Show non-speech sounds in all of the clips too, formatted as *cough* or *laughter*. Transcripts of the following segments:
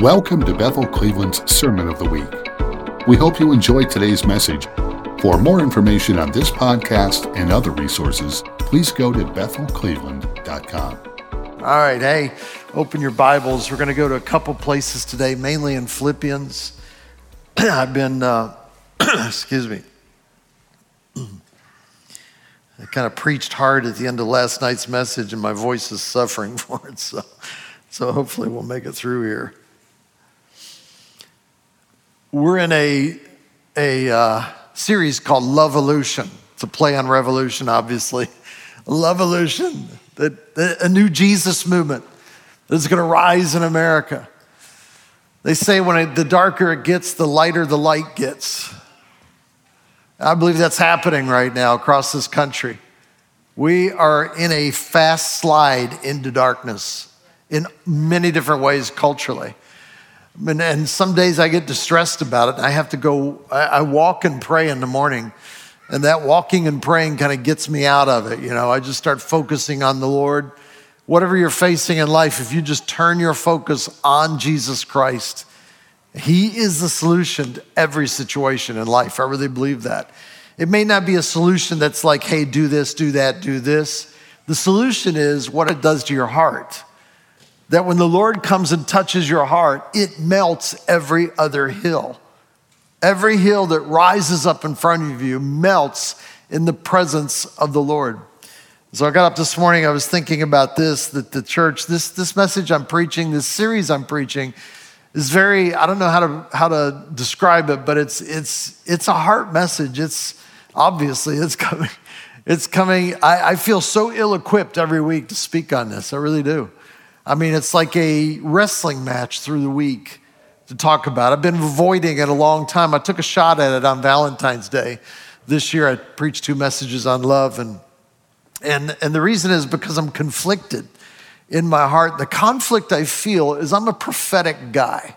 Welcome to Bethel Cleveland's Sermon of the Week. We hope you enjoy today's message. For more information on this podcast and other resources, please go to bethelcleveland.com. All right, hey, open your Bibles. We're going to go to a couple places today, mainly in Philippians. *clears throat* I've been, uh, *clears throat* excuse me, I kind of preached hard at the end of last night's message, and my voice is suffering *laughs* for it. So, so hopefully, we'll make it through here. We're in a, a uh, series called Love Evolution. It's a play on revolution, obviously. *laughs* Love Evolution, a new Jesus movement that's going to rise in America. They say when it, the darker it gets, the lighter the light gets. I believe that's happening right now across this country. We are in a fast slide into darkness in many different ways culturally. And, and some days I get distressed about it. I have to go, I, I walk and pray in the morning. And that walking and praying kind of gets me out of it. You know, I just start focusing on the Lord. Whatever you're facing in life, if you just turn your focus on Jesus Christ, He is the solution to every situation in life. I really believe that. It may not be a solution that's like, hey, do this, do that, do this. The solution is what it does to your heart that when the Lord comes and touches your heart, it melts every other hill. Every hill that rises up in front of you melts in the presence of the Lord. So I got up this morning, I was thinking about this that the church, this, this message I'm preaching, this series I'm preaching, is very, I don't know how to, how to describe it, but it's, it's, it's a heart message. It's obviously, it's *laughs* coming. It's coming. I, I feel so ill equipped every week to speak on this. I really do. I mean, it's like a wrestling match through the week to talk about. I've been avoiding it a long time. I took a shot at it on Valentine's Day. This year I preached two messages on love and and and the reason is because I'm conflicted in my heart. The conflict I feel is I'm a prophetic guy,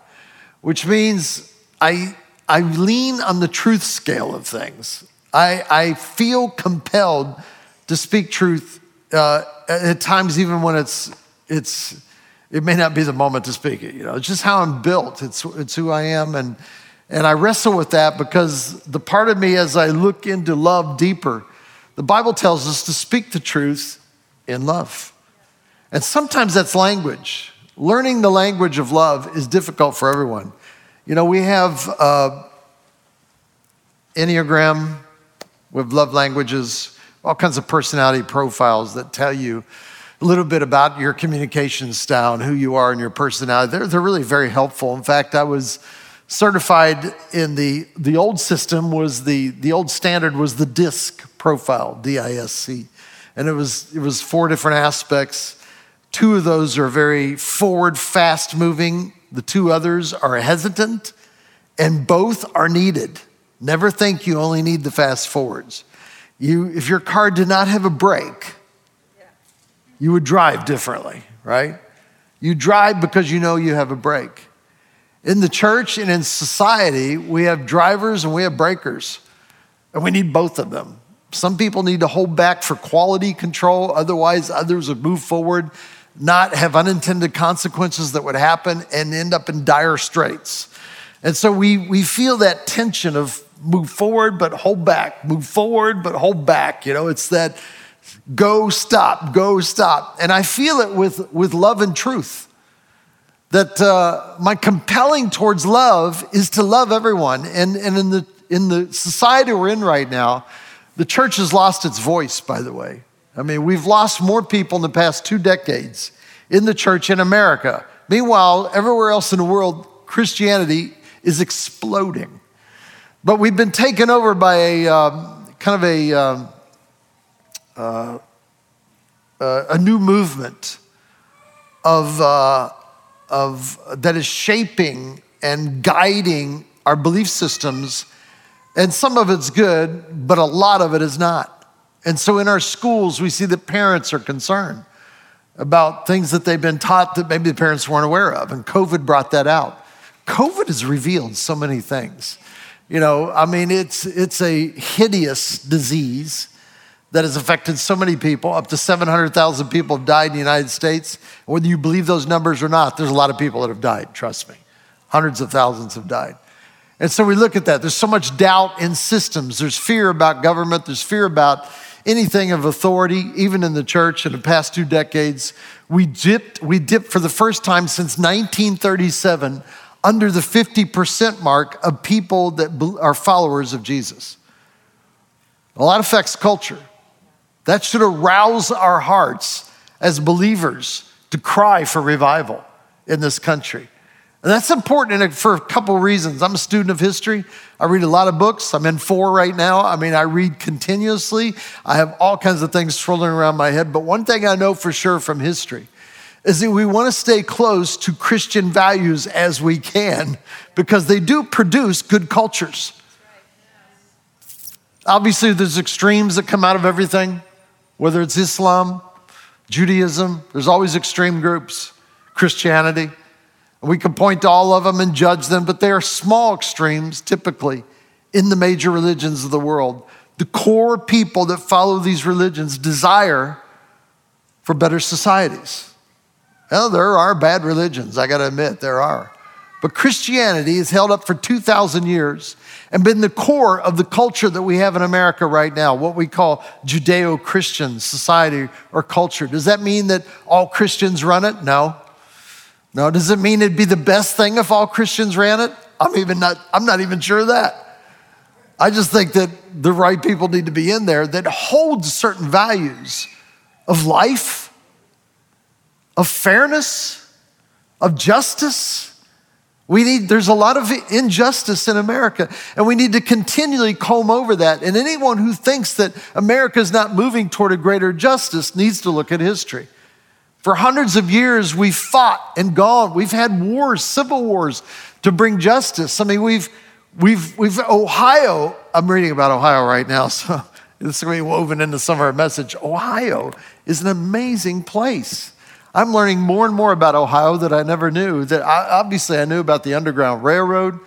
which means I I lean on the truth scale of things. I, I feel compelled to speak truth uh, at times, even when it's it's it may not be the moment to speak it. You know, it's just how I'm built. It's it's who I am, and and I wrestle with that because the part of me, as I look into love deeper, the Bible tells us to speak the truth in love, and sometimes that's language. Learning the language of love is difficult for everyone. You know, we have uh, Enneagram, we have love languages, all kinds of personality profiles that tell you little bit about your communication style and who you are and your personality. They're, they're really very helpful. In fact, I was certified in the, the old system was the, the old standard was the DISC profile, D-I-S-C. And it was, it was four different aspects. Two of those are very forward, fast moving. The two others are hesitant, and both are needed. Never think you only need the fast forwards. You, if your car did not have a brake, you would drive differently, right? You drive because you know you have a brake. In the church and in society, we have drivers and we have breakers, and we need both of them. Some people need to hold back for quality control, otherwise, others would move forward, not have unintended consequences that would happen, and end up in dire straits. And so we, we feel that tension of move forward, but hold back, move forward, but hold back. You know, it's that go stop, go stop. And I feel it with, with love and truth. That uh, my compelling towards love is to love everyone. And, and in, the, in the society we're in right now, the church has lost its voice, by the way. I mean, we've lost more people in the past two decades in the church in America. Meanwhile, everywhere else in the world, Christianity is exploding. But we've been taken over by a um, kind of a um, uh, a new movement of, uh, of, that is shaping and guiding our belief systems. And some of it's good, but a lot of it is not. And so in our schools, we see that parents are concerned about things that they've been taught that maybe the parents weren't aware of. And COVID brought that out. COVID has revealed so many things. You know, I mean, it's, it's a hideous disease that has affected so many people. Up to 700,000 people have died in the United States. Whether you believe those numbers or not, there's a lot of people that have died, trust me. Hundreds of thousands have died. And so we look at that. There's so much doubt in systems. There's fear about government. There's fear about anything of authority, even in the church in the past two decades. We dipped, we dipped for the first time since 1937 under the 50% mark of people that are followers of Jesus. A lot affects culture. That should arouse our hearts as believers to cry for revival in this country. And that's important for a couple reasons. I'm a student of history. I read a lot of books. I'm in four right now. I mean, I read continuously. I have all kinds of things swirling around my head. But one thing I know for sure from history is that we want to stay close to Christian values as we can because they do produce good cultures. Obviously, there's extremes that come out of everything, whether it's Islam, Judaism, there's always extreme groups, Christianity. We can point to all of them and judge them, but they are small extremes typically in the major religions of the world. The core people that follow these religions desire for better societies. Well, there are bad religions, I gotta admit, there are. But Christianity has held up for 2,000 years and been the core of the culture that we have in America right now, what we call Judeo Christian society or culture. Does that mean that all Christians run it? No. No, does it mean it'd be the best thing if all Christians ran it? I'm even not, I'm not even sure of that. I just think that the right people need to be in there that hold certain values of life, of fairness, of justice. We need, there's a lot of injustice in America, and we need to continually comb over that. And anyone who thinks that America is not moving toward a greater justice needs to look at history. For hundreds of years, we've fought and gone. We've had wars, civil wars to bring justice. I mean, we've, we've, we've, Ohio, I'm reading about Ohio right now, so *laughs* this is going to be woven into some of our message. Ohio is an amazing place. I'm learning more and more about Ohio that I never knew. That I, obviously I knew about the Underground Railroad,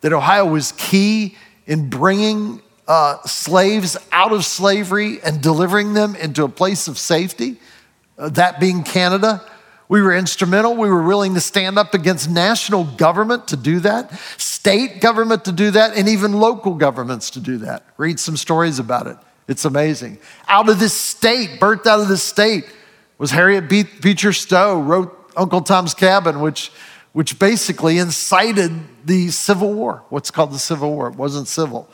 that Ohio was key in bringing uh, slaves out of slavery and delivering them into a place of safety uh, that being Canada. We were instrumental. We were willing to stand up against national government to do that, state government to do that, and even local governments to do that. Read some stories about it. It's amazing. Out of this state, birthed out of this state, was Harriet Beecher Stowe, wrote Uncle Tom's Cabin, which, which basically incited the Civil War, what's called the Civil War. It wasn't civil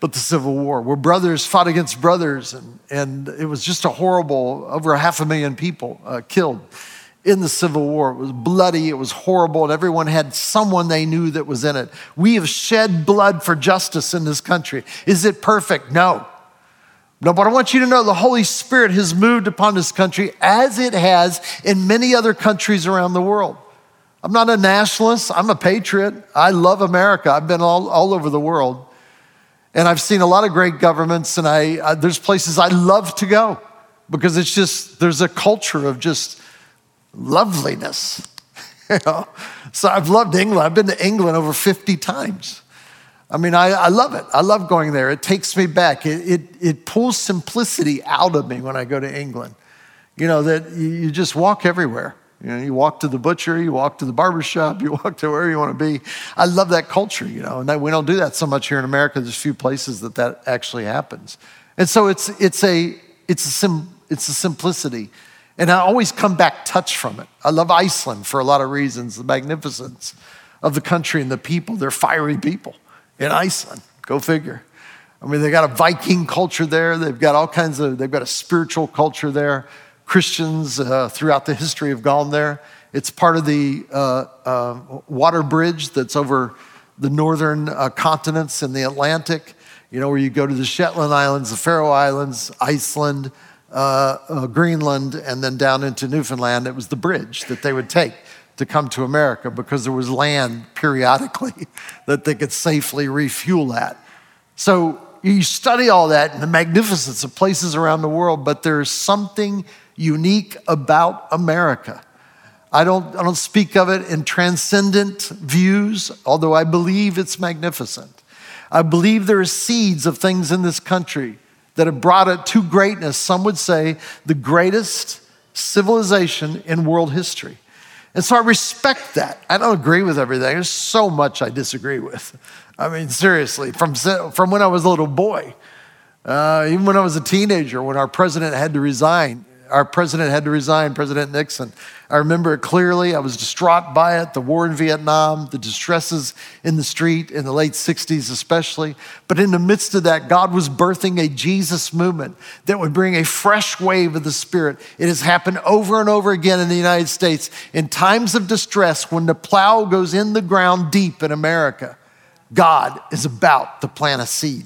but the Civil War, where brothers fought against brothers, and, and it was just a horrible, over a half a million people uh, killed in the Civil War. It was bloody, it was horrible, and everyone had someone they knew that was in it. We have shed blood for justice in this country. Is it perfect? No. No, but I want you to know the Holy Spirit has moved upon this country as it has in many other countries around the world. I'm not a nationalist, I'm a patriot. I love America. I've been all, all over the world. And I've seen a lot of great governments, and I, uh, there's places I love to go because it's just, there's a culture of just loveliness. *laughs* you know? So I've loved England. I've been to England over 50 times. I mean, I, I love it. I love going there. It takes me back. It, it, it pulls simplicity out of me when I go to England. You know, that you just walk everywhere. You know, you walk to the butcher, you walk to the barber shop, *laughs* you walk to wherever you want to be. I love that culture, you know, and that, we don't do that so much here in America. There's few places that that actually happens. And so it's, it's, a, it's, a sim, it's a simplicity. And I always come back touched from it. I love Iceland for a lot of reasons, the magnificence of the country and the people. They're fiery people in Iceland. Go figure. I mean, they got a Viking culture there. They've got all kinds of, they've got a spiritual culture there. Christians uh, throughout the history have gone there. It's part of the uh, uh, water bridge that's over the northern uh, continents in the Atlantic, you know, where you go to the Shetland Islands, the Faroe Islands, Iceland, uh, uh, Greenland, and then down into Newfoundland. It was the bridge that they would take to come to America because there was land periodically *laughs* that they could safely refuel at. So you study all that and the magnificence of places around the world, but there's something unique about America. I don't, I don't speak of it in transcendent views, although I believe it's magnificent. I believe there are seeds of things in this country that have brought it to greatness. Some would say the greatest civilization in world history. And so I respect that. I don't agree with everything. There's so much I disagree with. I mean, seriously, from, from when I was a little boy, uh, even when I was a teenager, when our president had to resign, our president had to resign, President Nixon. I remember it clearly. I was distraught by it, the war in Vietnam, the distresses in the street in the late 60s, especially. But in the midst of that, God was birthing a Jesus movement that would bring a fresh wave of the Spirit. It has happened over and over again in the United States. In times of distress, when the plow goes in the ground deep in America, God is about to plant a seed.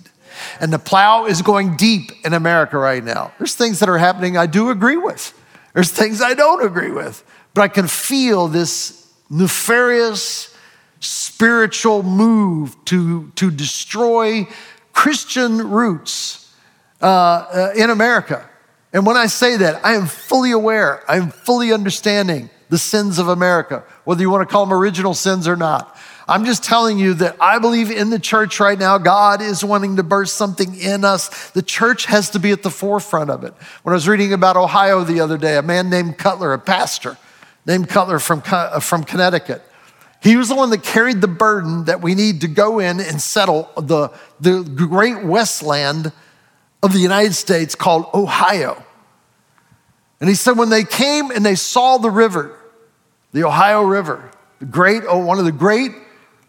And the plow is going deep in America right now. There's things that are happening I do agree with. There's things I don't agree with. But I can feel this nefarious spiritual move to, to destroy Christian roots uh, uh, in America. And when I say that, I am fully aware, I am fully understanding the sins of America, whether you want to call them original sins or not. I'm just telling you that I believe in the church right now, God is wanting to burst something in us. The church has to be at the forefront of it. When I was reading about Ohio the other day, a man named Cutler, a pastor named Cutler from, uh, from Connecticut, he was the one that carried the burden that we need to go in and settle the, the great westland of the United States called Ohio. And he said, when they came and they saw the river, the Ohio River, the great, oh, one of the great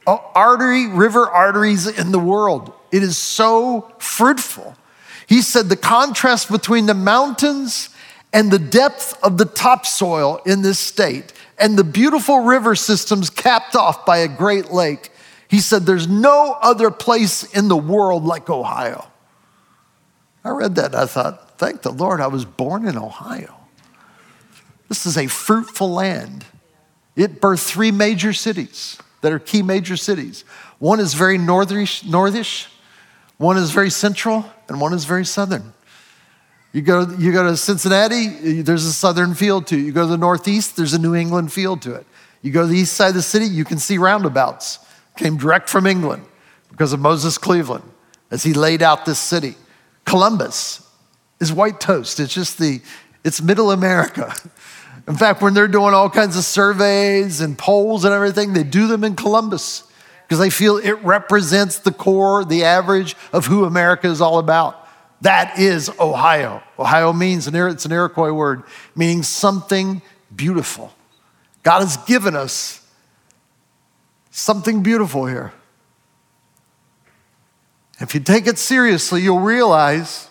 artery, river arteries in the world. It is so fruitful. He said the contrast between the mountains and the depth of the topsoil in this state and the beautiful river systems capped off by a great lake. He said there's no other place in the world like Ohio. I read that and I thought, thank the Lord I was born in Ohio. This is a fruitful land. It birthed three major cities that are key major cities. One is very northish, northish, one is very central, and one is very southern. You go, you go to Cincinnati, there's a southern feel to it. You go to the northeast, there's a New England feel to it. You go to the east side of the city, you can see roundabouts. Came direct from England because of Moses Cleaveland as he laid out this city. Columbus is white toast. It's just the, it's middle America. *laughs* In fact, when they're doing all kinds of surveys and polls and everything, they do them in Columbus because they feel it represents the core, the average of who America is all about. That is Ohio. Ohio means, it's an Iroquois word, meaning something beautiful. God has given us something beautiful here. If you take it seriously, you'll realize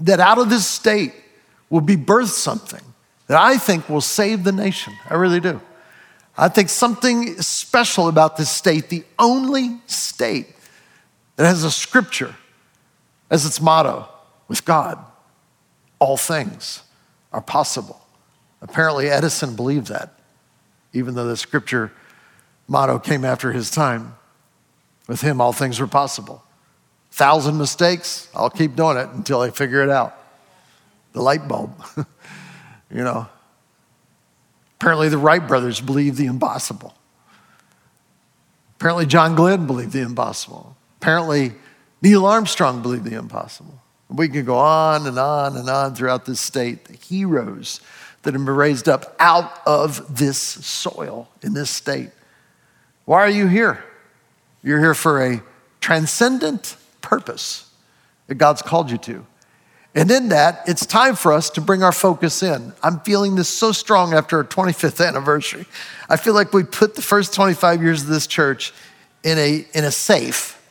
that out of this state will be birthed something that I think will save the nation. I really do. I think something special about this state, the only state that has a scripture as its motto with God, all things are possible. Apparently, Edison believed that, even though the scripture motto came after his time. With him, all things were possible. Thousand mistakes, I'll keep doing it until I figure it out. The light bulb. *laughs* You know, apparently the Wright brothers believed the impossible. Apparently John Glenn believed the impossible. Apparently Neil Armstrong believed the impossible. We can go on and on and on throughout this state, the heroes that have been raised up out of this soil in this state. Why are you here? You're here for a transcendent purpose that God's called you to. And in that, it's time for us to bring our focus in. I'm feeling this so strong after our 25th anniversary. I feel like we put the first 25 years of this church in a, in a safe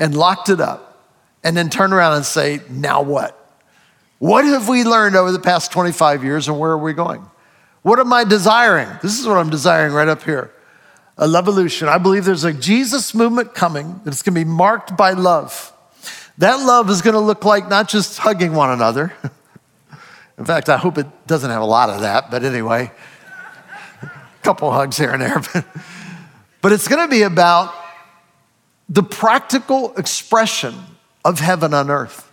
and locked it up, and then turn around and say, now what? What have we learned over the past 25 years, and where are we going? What am I desiring? This is what I'm desiring right up here a love evolution. I believe there's a Jesus movement coming that's to be marked by love. That love is going to look like not just hugging one another. *laughs* In fact, I hope it doesn't have a lot of that, but anyway, a *laughs* couple hugs here and there. *laughs* but it's going to be about the practical expression of heaven on earth.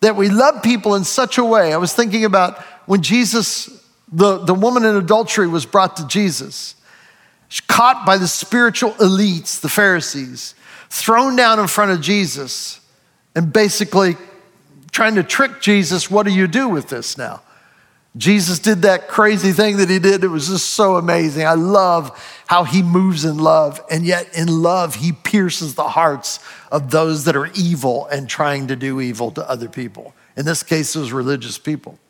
That we love people in such a way. I was thinking about when Jesus, the, the woman in adultery, was brought to Jesus, caught by the spiritual elites, the Pharisees thrown down in front of Jesus and basically trying to trick Jesus, what do you do with this now? Jesus did that crazy thing that he did. It was just so amazing. I love how he moves in love, and yet in love, he pierces the hearts of those that are evil and trying to do evil to other people. In this case, was religious people.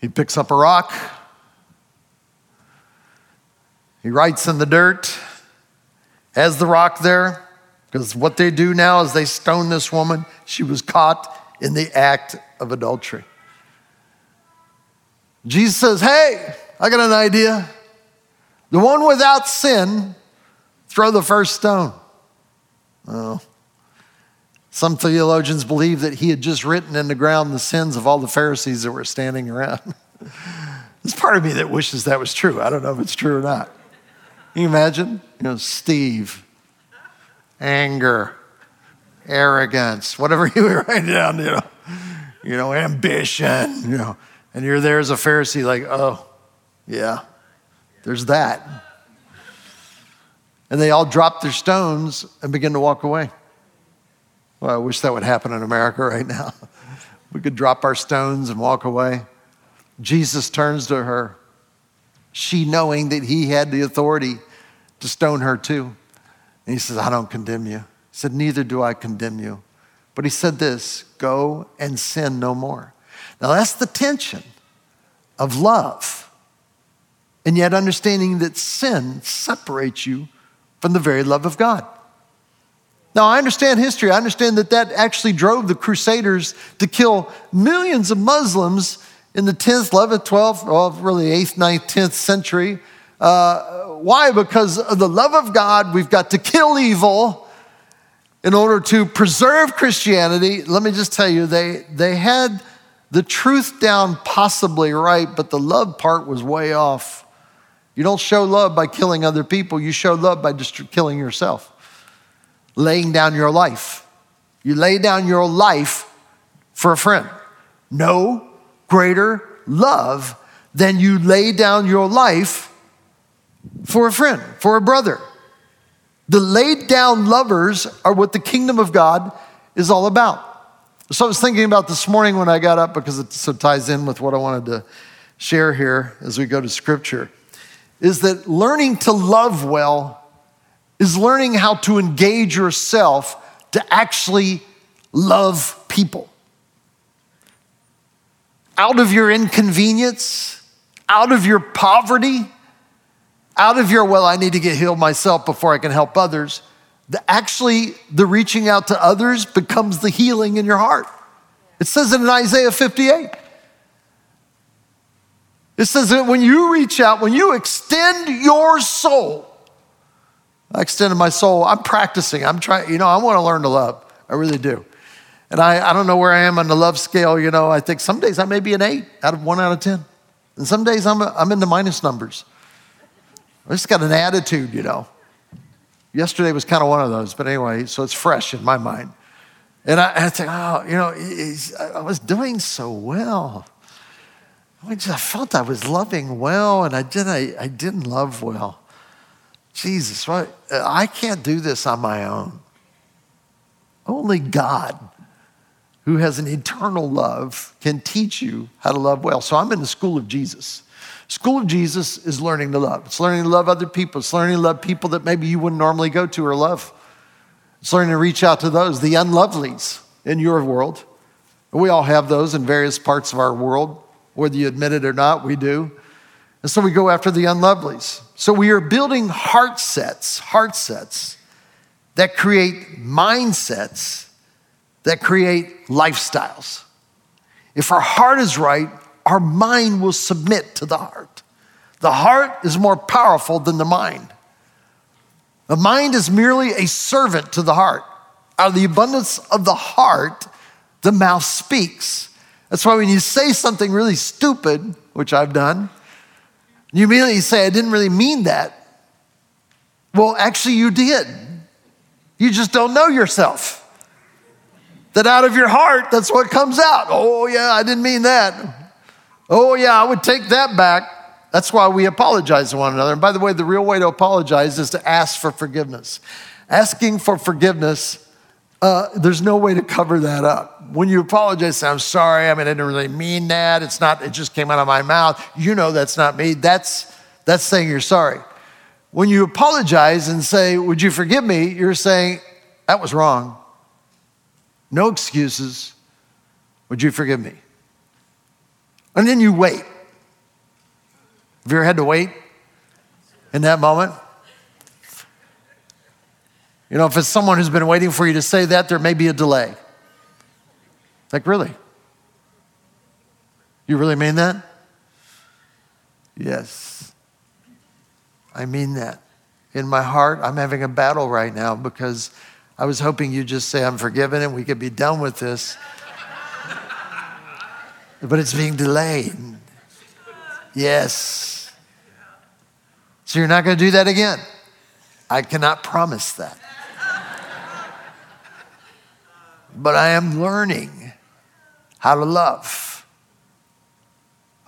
He picks up a rock, he writes in the dirt, as the rock there, because what they do now is they stone this woman. She was caught in the act of adultery. Jesus says, Hey, I got an idea. The one without sin, throw the first stone. Oh. Some theologians believe that he had just written in the ground the sins of all the Pharisees that were standing around. *laughs* There's part of me that wishes that was true. I don't know if it's true or not. Can you imagine? You know, Steve, anger, arrogance, whatever *laughs* you write down, you know, you know, ambition, you know, and you're there as a Pharisee, like, oh, yeah, there's that. And they all drop their stones and begin to walk away. Well, I wish that would happen in America right now. *laughs* We could drop our stones and walk away. Jesus turns to her, she knowing that he had the authority to stone her too. And he says, I don't condemn you He said, Neither do I condemn you. But he said this go and sin no more. Now that's the tension of love, and yet understanding that sin separates you from the very love of God. Now, I understand history. I understand that that actually drove the Crusaders to kill millions of Muslims in the 10th, 11th, 12th, well, really 8th, 9th, 10th century. Uh, why? Because of the love of God, we've got to kill evil in order to preserve Christianity, let me just tell you, they, they had the truth down possibly right, but the love part was way off. You don't show love by killing other people, you show love by just killing yourself, laying down your life. You lay down your life for a friend. No greater love than you lay down your life for a friend, for a brother. The laid down lovers are what the kingdom of God is all about. So I was thinking about this morning when I got up because it so ties in with what I wanted to share here as we go to scripture is that learning to love well is learning how to engage yourself to actually love people. Out of your inconvenience, out of your poverty, out of your, well, I need to get healed myself before I can help others, the, actually, the reaching out to others becomes the healing in your heart. It says it in Isaiah 58. It says that when you reach out, when you extend your soul, I extended my soul. I'm practicing. I'm trying, you know, I want to learn to love. I really do. And I, I don't know where I am on the love scale. You know, I think some days I may be an eight out of one out of 10. And some days I'm, I'm in the minus numbers. I just got an attitude, you know. Yesterday was kind of one of those, but anyway, so it's fresh in my mind. And I, I think, oh, you know, I was doing so well. I, just, I felt I was loving well, and I, did, I, I didn't love well. Jesus, what? I can't do this on my own. Only God, who has an eternal love, can teach you how to love well. So I'm in the school of Jesus. School of Jesus is learning to love. It's learning to love other people. It's learning to love people that maybe you wouldn't normally go to or love. It's learning to reach out to those, the unlovelies in your world. We all have those in various parts of our world, whether you admit it or not, we do. And so we go after the unlovelies. So we are building heart sets, heart sets that create mindsets that create lifestyles. If our heart is right, our mind will submit to the heart. The heart is more powerful than the mind. The mind is merely a servant to the heart. Out of the abundance of the heart, the mouth speaks. That's why when you say something really stupid, which I've done, you immediately say, I didn't really mean that. Well, actually, you did. You just don't know yourself. That out of your heart, that's what comes out. Oh, yeah, I didn't mean that. Oh, yeah, I would take that back. That's why we apologize to one another. And by the way, the real way to apologize is to ask for forgiveness. Asking for forgiveness, uh, there's no way to cover that up. when you apologize, say, I'm sorry, I mean, I didn't really mean that. It's not, it just came out of my mouth. You know that's not me. That's, that's saying you're sorry. When you apologize and say, Would you forgive me? You're saying, That was wrong. No excuses. Would you forgive me? And then you wait. Have you ever had to wait in that moment? You know, if it's someone who's been waiting for you to say that, there may be a delay. Like, really? You really mean that? Yes. I mean that. In my heart, I'm having a battle right now because I was hoping you'd just say, I'm forgiven and we could be done with this. but it's being delayed. Yes. So you're not going to do that again. I cannot promise that. but I am learning how to love.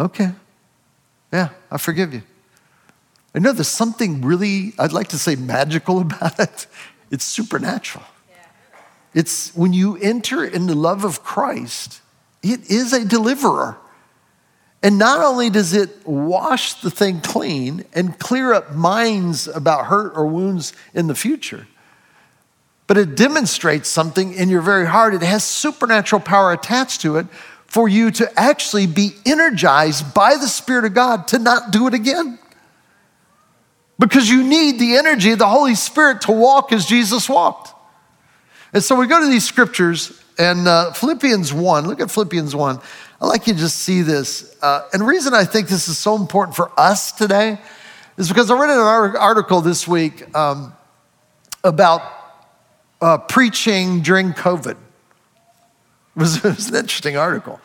Okay. Yeah, I forgive you. I know there's something really, I'd like to say magical about it. It's supernatural. It's when you enter in the love of Christ, it is a deliverer. And not only does it wash the thing clean and clear up minds about hurt or wounds in the future, but it demonstrates something in your very heart. It has supernatural power attached to it for you to actually be energized by the Spirit of God to not do it again. Because you need the energy of the Holy Spirit to walk as Jesus walked. And so we go to these scriptures, and uh, Philippians 1, look at Philippians 1. I'd like you to just see this. Uh, and the reason I think this is so important for us today is because I read an article this week um, about uh, preaching during COVID. It was, *laughs* it was, an interesting article.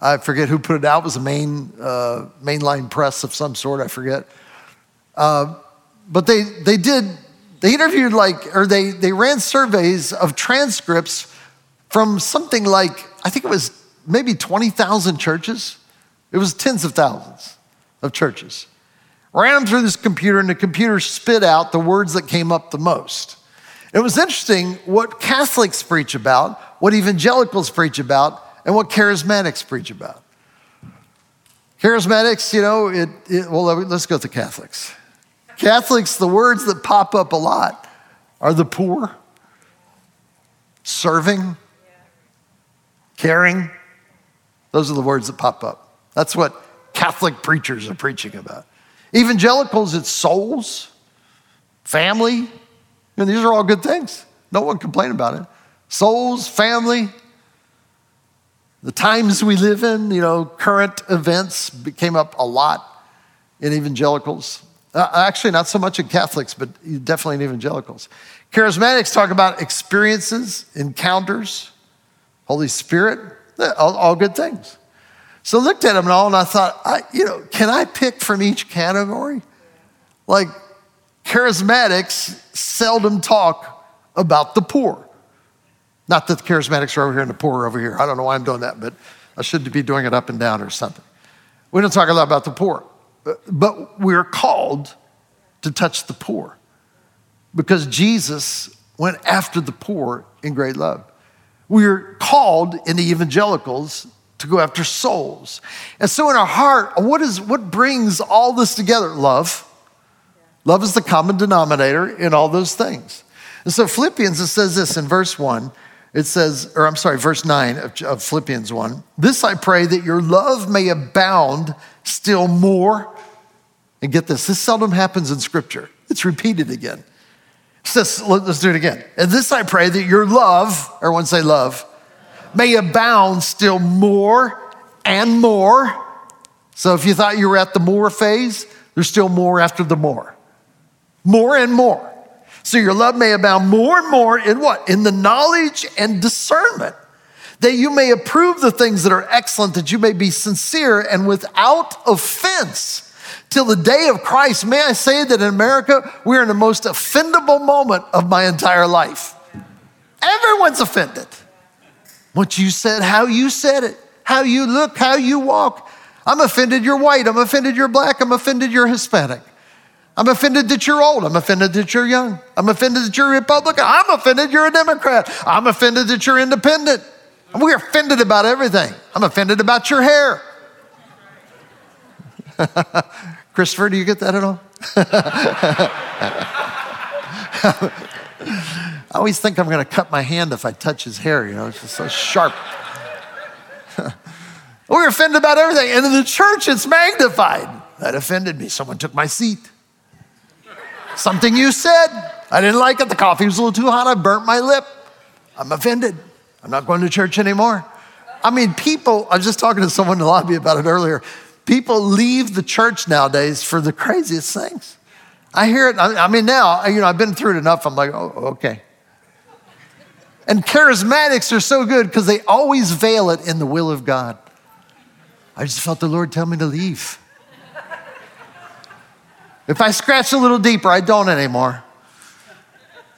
I forget who put it out. It was a main, uh, mainline press of some sort, I forget. Uh, but they, they did, they interviewed like, or they, they ran surveys of transcripts from something like, I think it was maybe 20,000 churches. It was tens of thousands of churches. Ran them through this computer, and the computer spit out the words that came up the most. It was interesting what Catholics preach about, what evangelicals preach about, and what charismatics preach about. Charismatics, you know, it, it, well, let's go with the Catholics. Catholics, the words that pop up a lot are the poor, serving, caring. Those are the words that pop up. That's what Catholic preachers are preaching about. Evangelicals, it's souls, family, and these are all good things. No one complain about it. Souls, family, the times we live in, you know, current events came up a lot in evangelicals. Uh, actually, not so much in Catholics, but definitely in evangelicals. Charismatics talk about experiences, encounters, Holy Spirit, all, all good things. So I looked at them all, and I thought, I, you know, can I pick from each category? Like, charismatics seldom talk about the poor. Not that the charismatics are over here and the poor are over here. I don't know why I'm doing that, but I should be doing it up and down or something. We don't talk a lot about the poor, but we're called to touch the poor because Jesus went after the poor in great love. We're called in the evangelicals to go after souls. And so in our heart, what is what brings all this together? Love. Love is the common denominator in all those things. And so Philippians, it says this in verse 1. It says, or I'm sorry, verse 9 of, of Philippians 1. This I pray that your love may abound still more. And get this, this seldom happens in scripture. It's repeated again. Says, let's do it again. And this I pray that your love, everyone say love, may abound still more and more. So if you thought you were at the more phase, there's still more after the more more and more. So your love may abound more and more in what? In the knowledge and discernment, that you may approve the things that are excellent, that you may be sincere and without offense till the day of Christ. May I say that in America, we're in the most offendable moment of my entire life. Everyone's offended. What you said, how you said it, how you look, how you walk. I'm offended you're white. I'm offended you're black. I'm offended you're Hispanic. I'm offended that you're old. I'm offended that you're young. I'm offended that you're Republican. I'm offended you're a Democrat. I'm offended that you're independent. We're offended about everything. I'm offended about your hair. *laughs* Christopher, do you get that at all? *laughs* I always think I'm going to cut my hand if I touch his hair, you know, it's just so sharp. *laughs* We're offended about everything. And in the church, it's magnified. That offended me. Someone took my seat. Something you said, I didn't like it. The coffee was a little too hot. I burnt my lip. I'm offended. I'm not going to church anymore. I mean, people, I was just talking to someone in the lobby about it earlier. People leave the church nowadays for the craziest things. I hear it. I mean, now, you know, I've been through it enough. I'm like, oh, okay. And charismatics are so good because they always veil it in the will of God. I just felt the Lord tell me to leave. If I scratch a little deeper, I don't anymore.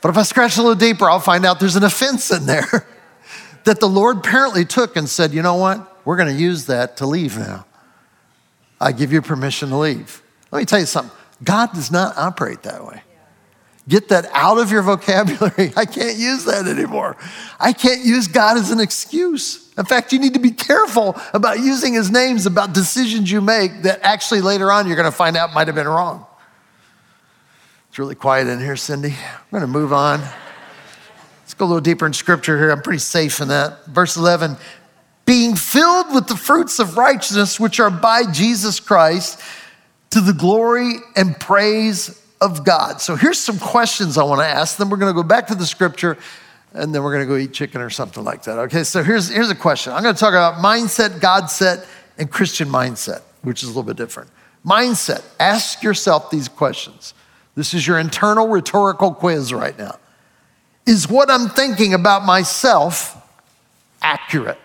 But if I scratch a little deeper, I'll find out there's an offense in there *laughs* that the Lord apparently took and said, you know what? We're going to use that to leave now. I give you permission to leave. Let me tell you something God does not operate that way. Get that out of your vocabulary. *laughs* I can't use that anymore. I can't use God as an excuse. In fact, you need to be careful about using his names about decisions you make that actually later on you're going to find out might have been wrong. It's really quiet in here, Cindy. We're going to move on. Let's go a little deeper in scripture here. I'm pretty safe in that. Verse 11 being filled with the fruits of righteousness which are by Jesus Christ to the glory and praise of God. So here's some questions I want to ask. Then we're going to go back to the scripture and then we're going to go eat chicken or something like that. Okay, so here's, here's a question. I'm going to talk about mindset, God set, and Christian mindset, which is a little bit different. Mindset, ask yourself these questions. This is your internal rhetorical quiz right now. Is what I'm thinking about myself accurate?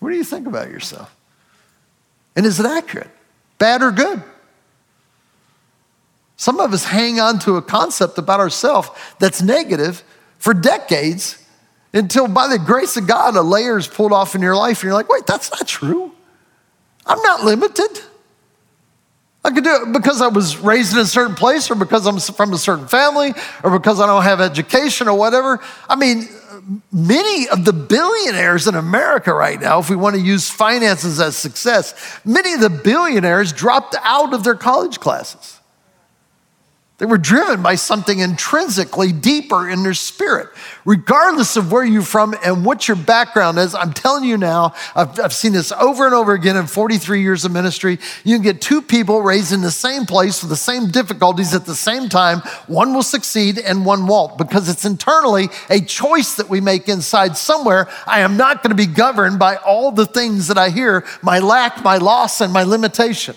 What do you think about yourself? And is it accurate? Bad or good? Some of us hang on to a concept about ourselves that's negative for decades until, by the grace of God, a layer is pulled off in your life and you're like, wait, that's not true. I'm not limited. I could do it because I was raised in a certain place or because I'm from a certain family or because I don't have education or whatever. I mean, many of the billionaires in America right now, if we want to use finances as success, many of the billionaires dropped out of their college classes. They were driven by something intrinsically deeper in their spirit. Regardless of where you're from and what your background is, I'm telling you now, I've, I've, seen this over and over again in 43 years of ministry. You can get two people raised in the same place with the same difficulties at the same time. One will succeed and one won't because it's internally a choice that we make inside somewhere. I am not going to be governed by all the things that I hear my lack, my loss, and my limitation.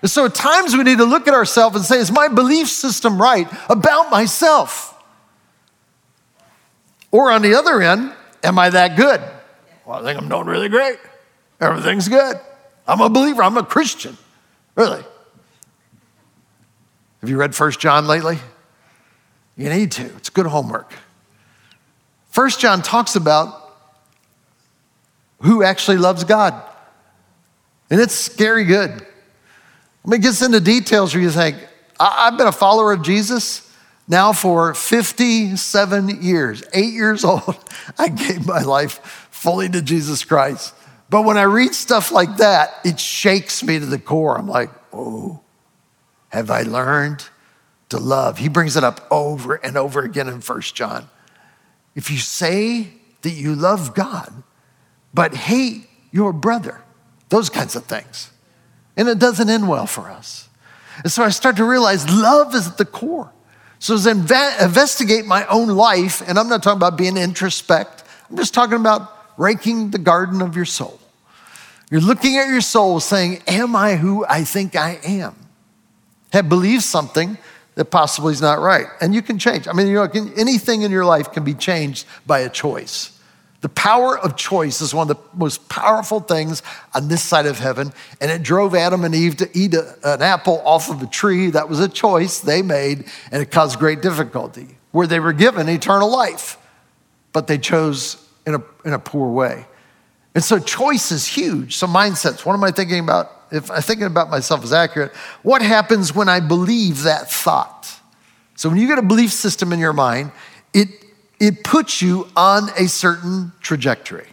And so at times we need to look at ourselves and say, is my belief system right about myself? Or on the other end, am I that good? Well, I think I'm doing really great. Everything's good. I'm a believer. I'm a Christian. Really. Have you read First John lately? You need to. It's good homework. First John talks about who actually loves God. And it's scary good. Let me get into details where you think, I've been a follower of Jesus now for 57 years, eight years *laughs* old. I gave my life fully to Jesus Christ. But when I read stuff like that, it shakes me to the core. I'm like, oh, have I learned to love? He brings it up over and over again in First John. If you say that you love God, but hate your brother, those kinds of things and it doesn't end well for us. And so I start to realize love is at the core. So as I investigate my own life, and I'm not talking about being introspect, I'm just talking about raking the garden of your soul. You're looking at your soul saying, Am I who I think I am? Have believed something that possibly is not right. And you can change. I mean, you know, anything in your life can be changed by a choice. The power of choice is one of the most powerful things on this side of heaven. And it drove Adam and Eve to eat a, an apple off of a tree. That was a choice they made, and it caused great difficulty, where they were given eternal life, but they chose in a, in a poor way. And so choice is huge. So mindsets, what am I thinking about? If I'm thinking about myself is accurate, what happens when I believe that thought? So when you get a belief system in your mind, it it puts you on a certain trajectory,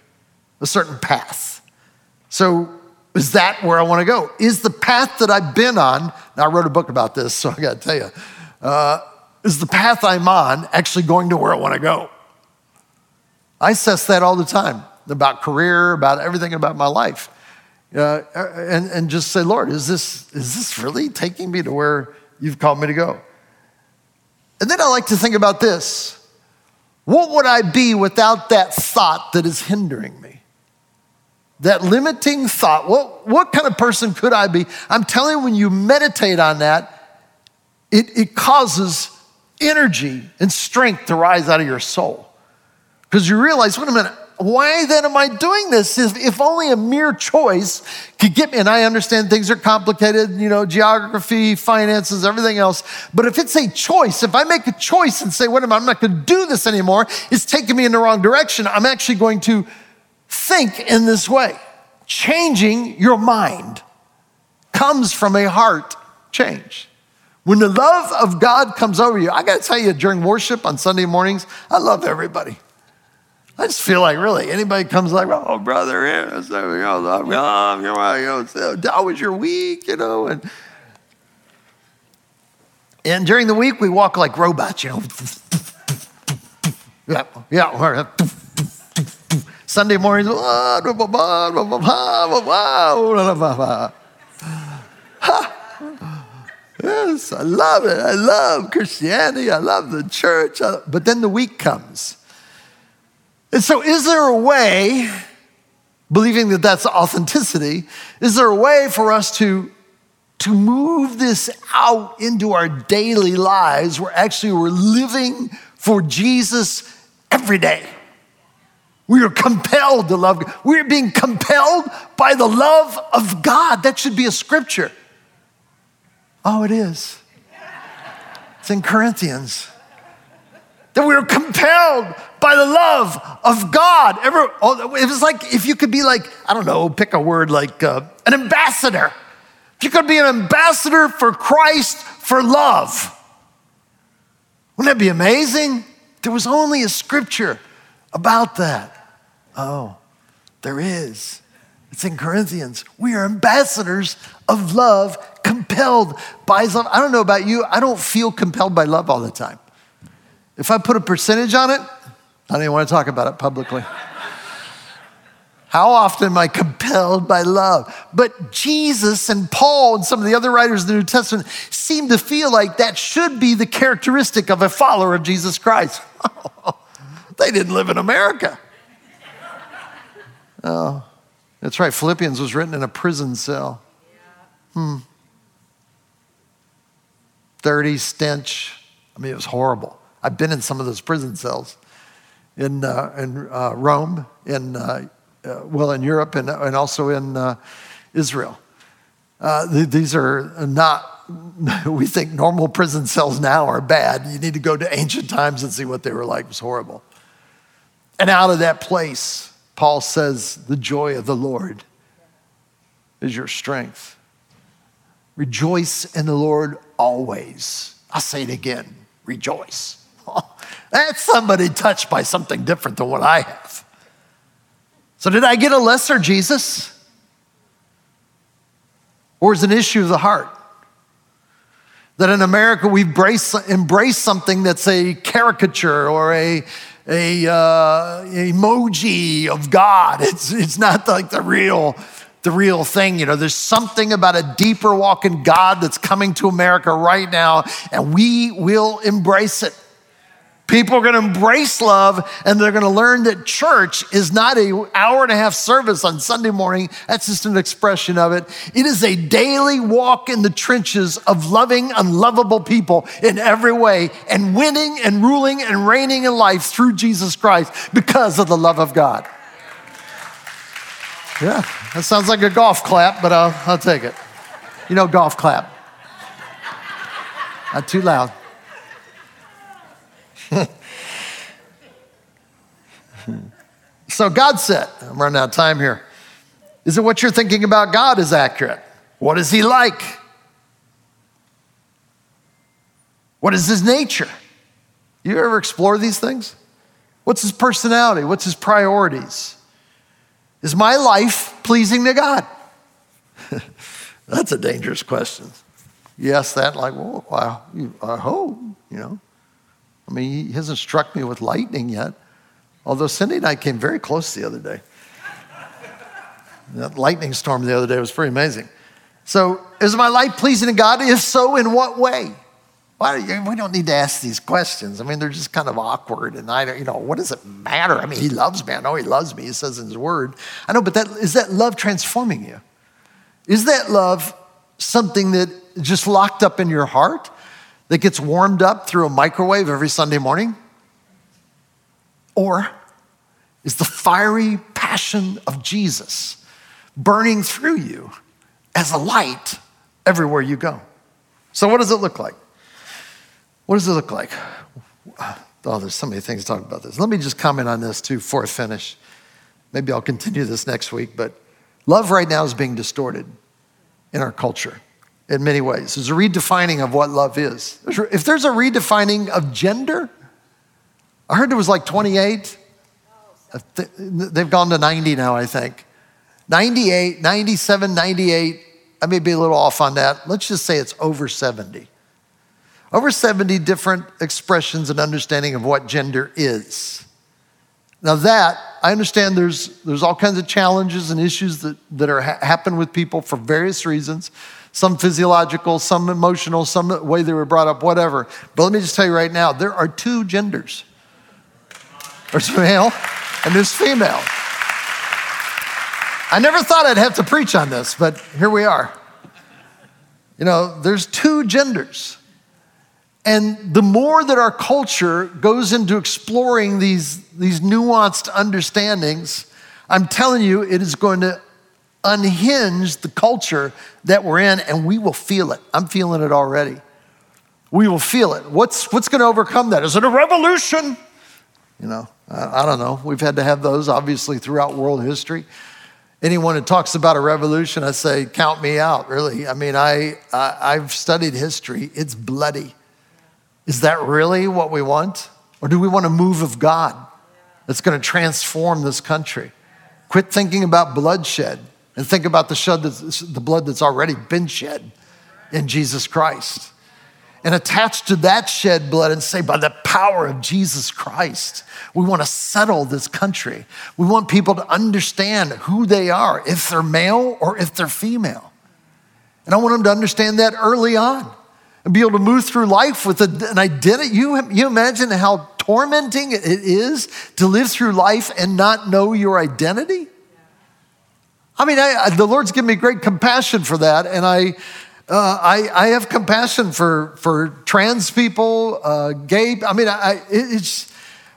a certain path. So, is that where I want to go? Is the path that I've been on, now I wrote a book about this, *laughs* so I got to tell you, uh, is the path I'm on actually going to where I want to go? I assess that all the time about career, about everything about my life. Uh, and, and just say, Lord, is this, is this really taking me to where you've called me to go? And then I like to think about this what would I be without that thought that is hindering me? That limiting thought. What, what kind of person could I be? I'm telling you, when you meditate on that, it, it causes energy and strength to rise out of your soul. Because you realize, wait a minute, why then am I doing this? If, if only a mere choice could get me, and I understand things are complicated, you know, geography, finances, everything else. But if it's a choice, if I make a choice and say, wait a minute, I'm not going to do this anymore, it's taking me in the wrong direction, I'm actually going to think in this way. Changing your mind comes from a heart change. When the love of God comes over you, I got to tell you, during worship on Sunday mornings, I love everybody. I just feel like really anybody comes like, oh brother, yeah, you know, how was your week, you know, and and during the week we walk like robots, you know. yeah, yeah. Sunday mornings, yes, I love it. I love Christianity. I love the church. But then the week comes and so, is there a way, believing that that's authenticity, is there a way for us to, to move this out into our daily lives where actually we're living for Jesus every day? We are compelled to love God. We are being compelled by the love of God. That should be a scripture. Oh, it is. It's in Corinthians that we are compelled by the love of God. Ever, oh, it was like if you could be like, I don't know, pick a word like uh, an ambassador. If you could be an ambassador for Christ for love. Wouldn't that be amazing? There was only a scripture about that. Oh, there is. It's in Corinthians. We are ambassadors of love, compelled by love. I don't know about you, I don't feel compelled by love all the time. If I put a percentage on it, I don't even want to talk about it publicly. How often am I compelled by love? But Jesus and Paul and some of the other writers of the New Testament seem to feel like that should be the characteristic of a follower of Jesus Christ. *laughs* they didn't live in America. Oh, that's right. Philippians was written in a prison cell. Hmm. Dirty stench. I mean, it was horrible. I've been in some of those prison cells in, uh, in uh, Rome, in, uh, uh well, in Europe, and, and also in uh, Israel. Uh, th- these are not, *laughs* we think normal prison cells now are bad. You need to go to ancient times and see what they were like. It was horrible. And out of that place, Paul says, the joy of the Lord is your strength. Rejoice in the Lord always. I'll say it again rejoice. *laughs* That's somebody touched by something different than what I have. So, did I get a lesser Jesus? Or is it an issue of the heart? That in America we embrace, embrace something that's a caricature or a, a uh, emoji of God. It's, it's not like the real, the real thing. You know, there's something about a deeper walk in God that's coming to America right now, and we will embrace it. People are going to embrace love and they're going to learn that church is not a hour and a half service on Sunday morning. That's just an expression of it. It is a daily walk in the trenches of loving unlovable people in every way and winning and ruling and reigning in life through Jesus Christ because of the love of God. Yeah, that sounds like a golf clap, but I'll, I'll take it. You know, golf clap. Not too loud. So God said, I'm running out of time here. Is it what you're thinking about God is accurate? What is he like? What is his nature? You ever explore these things? What's his personality? What's his priorities? Is my life pleasing to God? *laughs* That's a dangerous question. You ask that, like, well, I, I hope, you know. I mean, he hasn't struck me with lightning yet. Although Cindy and I came very close the other day. that lightning storm the other day was pretty amazing. So, is my life pleasing to God? If so, in what way? Why, we don't need to ask these questions. I mean, they're just kind of awkward. And I, don't, you know, what does it matter? I mean, he loves me. I know he loves me. He says in his word. I know, but that, is that love transforming you? Is that love something that just locked up in your heart that gets warmed up through a microwave every Sunday morning? Or is the fiery passion of Jesus burning through you as a light everywhere you go? So, what does it look like? What does it look like? Oh, there's so many things to talk about this. Let me just comment on this too before I finish. Maybe I'll continue this next week, but love right now is being distorted in our culture in many ways. There's a redefining of what love is. If there's a redefining of gender, I heard there was like 28. They've gone to 90 now, I think. 98, 97, 98. I may be a little off on that. Let's just say it's over 70. Over 70 different expressions and understanding of what gender is. Now that I understand there's there's all kinds of challenges and issues that that are ha- happen with people for various reasons some physiological, some emotional, some way they were brought up, whatever. But let me just tell you right now there are two genders there's male and there's female. I never thought I'd have to preach on this, but here we are. You know, there's two genders. And the more that our culture goes into exploring these, these nuanced understandings, I'm telling you, it is going to unhinge the culture that we're in, and we will feel it. I'm feeling it already. We will feel it. What's, what's going to overcome that? Is it a revolution? You know, I, I don't know. We've had to have those, obviously, throughout world history. Anyone who talks about a revolution, I say, count me out, really. I mean, I, I, I've studied history, it's bloody. Is that really what we want? Or do we want a move of God that's going to transform this country? Quit thinking about bloodshed and think about the, shed the blood that's already been shed in Jesus Christ. And attach to that shed blood and say, by the power of Jesus Christ, we want to settle this country. We want people to understand who they are, if they're male or if they're female. And I want them to understand that early on and be able to move through life with an identity. You, you imagine how tormenting it is to live through life and not know your identity? I mean, I, the Lord's given me great compassion for that, and I, uh, I, I, have compassion for for trans people, uh, gay. I mean, I, it's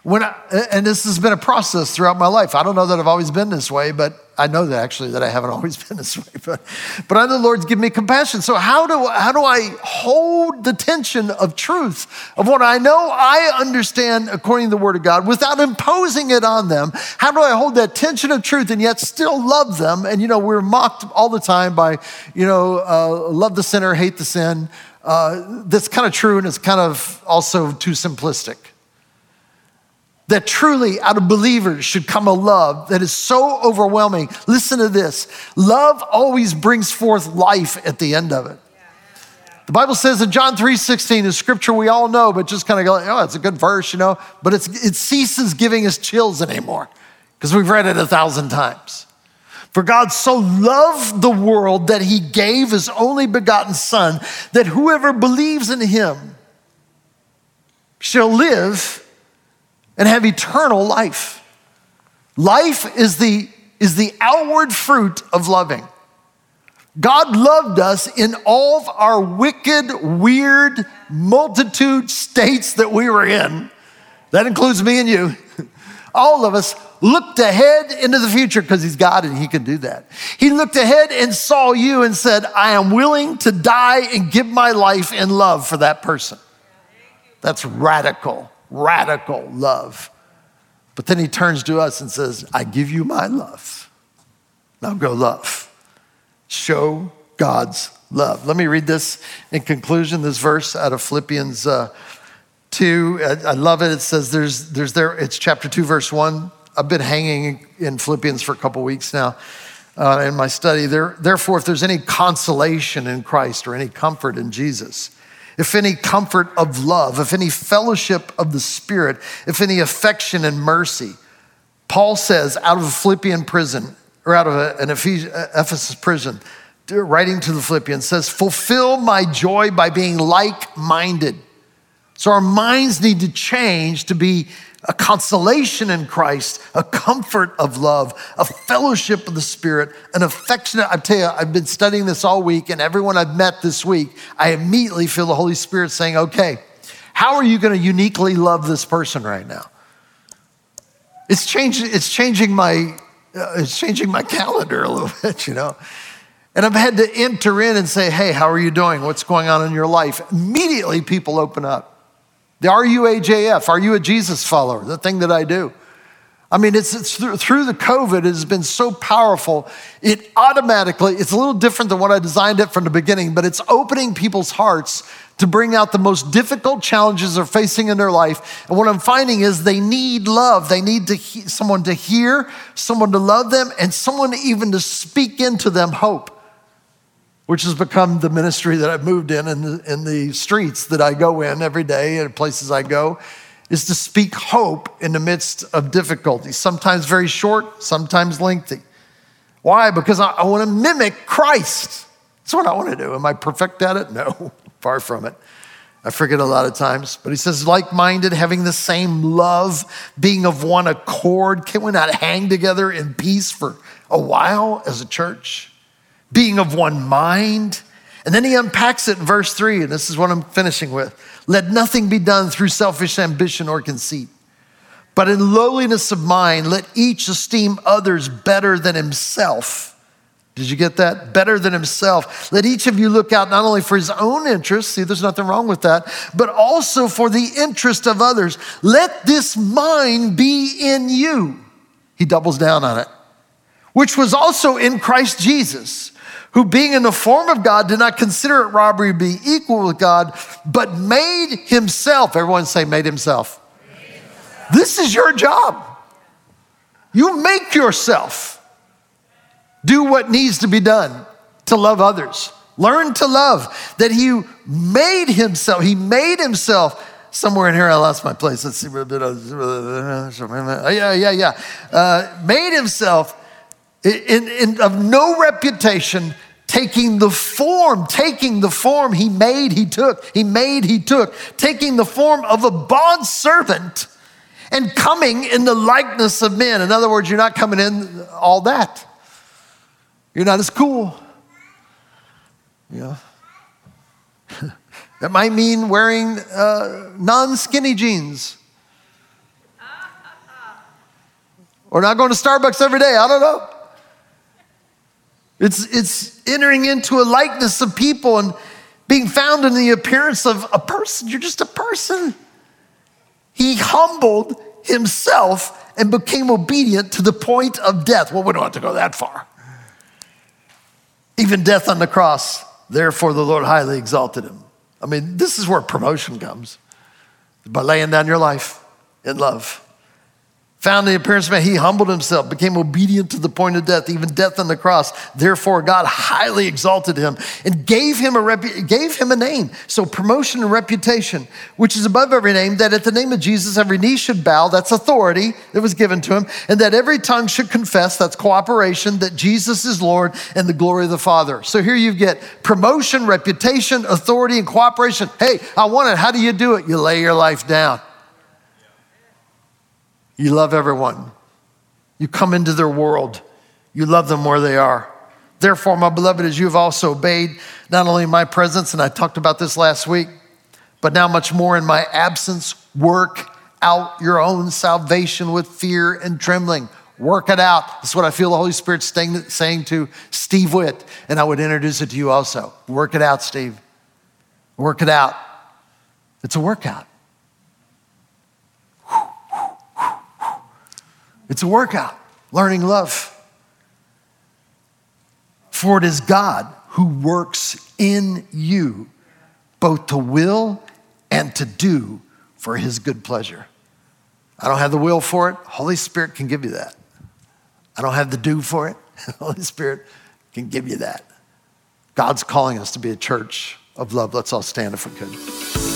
when I, and this has been a process throughout my life. I don't know that I've always been this way, but I know that actually that I haven't *laughs* always been this way. But, but I know the Lord's given me compassion. So how do how do I hold the tension of truth of what I know I understand according to the Word of God without imposing it on them? How do I hold that tension of truth and yet still love them? And you know we're mocked all the time by you know uh, love the sinner, hate the sin. Uh, that's kind of true and it's kind of also too simplistic that truly out of believers should come a love that is so overwhelming. Listen to this love always brings forth life at the end of it. The Bible says in John 3 16, a scripture we all know, but just kind of go, oh, it's a good verse, you know, but it's, it ceases giving us chills anymore because we've read it a thousand times. For God so loved the world that he gave his only begotten Son, that whoever believes in him shall live and have eternal life. Life is the, is the outward fruit of loving. God loved us in all of our wicked, weird, multitude states that we were in. That includes me and you. *laughs* All of us looked ahead into the future because He's God and He can do that. He looked ahead and saw you and said, I am willing to die and give my life in love for that person. That's radical radical love. But then he turns to us and says, I give you my love. Now go love. Show God's love. Let me read this in conclusion, this verse out of Philippians uh, 2, I love it. It says there's, there's there, it's chapter 2, verse 1. I've been hanging in Philippians for a couple weeks now uh, in my study. There, therefore, if there's any consolation in Christ or any comfort in Jesus, if any comfort of love, if any fellowship of the Spirit, if any affection and mercy, Paul says out of a Philippian prison, or out of an Ephesus prison, writing to the Philippians, says, Fulfill my joy by being like minded. So our minds need to change to be a consolation in Christ, a comfort of love, a fellowship of the Spirit, an affectionate. I tell you, I've been studying this all week, and everyone I've met this week, I immediately feel the Holy Spirit saying, Okay, how are you going to uniquely love this person right now? It's changing, it's changing my, uh, it's changing my calendar a little *laughs* bit, you know. And I've had to enter in and say, hey, how are you doing? What's going on in your life? Immediately people open up. The Are you AJF? Are you a Jesus follower? The thing that I do. I mean, it's, it's through, through, the COVID, it has been so powerful. It automatically, it's a little different than what I designed it from the beginning, but it's opening people's hearts to bring out the most difficult challenges they're facing in their life. And what I'm finding is they need love. They need to he- someone to hear, someone to love them, and someone even to speak into them hope, which has become the ministry that I've moved in in the, in the streets that I go in every day and places I go is to speak hope in the midst of difficulty, sometimes very short, sometimes lengthy. Why? Because I, I want to mimic Christ. That's what I want to do. Am I perfect at it? No, *laughs* far from it. I forget a lot of times, but he says, like minded, having the same love, being of one accord. Can we not hang together in peace for a while as a church? Being of one mind. And then he unpacks it in verse three, and this is what I'm finishing with. Let nothing be done through selfish ambition or conceit, but in lowliness of mind, let each esteem others better than himself. Did you get that? Better than himself. Let each of you look out not only for his own interest, see, there's nothing wrong with that, but also for the interest of others. Let this mind be in you. He doubles down on it, which was also in Christ Jesus who being in the form of God did not consider it robbery to be equal with God, but made himself, everyone say, made himself. This is your job. You make yourself do what needs to be done to love others. Learn to love that he made himself, he made himself. Somewhere in here, I lost my place. Let's see yeah, yeah, yeah. Uh, made himself in, in, of no reputation, taking the form, taking the form he made, he took, he made, he took, taking the form of a bond servant and coming in the likeness of men. In other words, you're not coming in all that. You're not as cool. Yeah. *laughs* that might mean wearing uh, non skinny jeans. Or not going to Starbucks every day. I don't know. It's, it's entering into a likeness of people and being found in the appearance of a person. You're just a person. He humbled himself and became obedient to the point of death. Well, we don't have to go that far. Even death on the cross. Therefore, the Lord highly exalted him. I mean, this is where promotion comes by laying down your life in love. Found the appearance of man, he humbled himself, became obedient to the point of death, even death on the cross. Therefore, God highly exalted him and gave him a repu- gave him a name. So promotion and reputation, which is above every name, that at the name of Jesus every knee should bow. That's authority that was given to him, and that every tongue should confess. That's cooperation that Jesus is Lord and the glory of the Father. So here you get promotion, reputation, authority, and cooperation. Hey, I want it. How do you do it? You lay your life down. You love everyone. You come into their world. You love them where they are. Therefore, my beloved, as you have also obeyed not only my presence, and I talked about this last week, but now much more in my absence, work out your own salvation with fear and trembling. Work it out. That's what I feel the Holy Spirit saying to Steve Witt, and I would introduce it to you also. Work it out, Steve. Work it out. It's a workout. It's a workout, learning love. For it is God who works in you both to will and to do for his good pleasure. I don't have the will for it. Holy Spirit can give you that. I don't have the do for it. *laughs* Holy Spirit can give you that. God's calling us to be a church of love. Let's all stand if we could.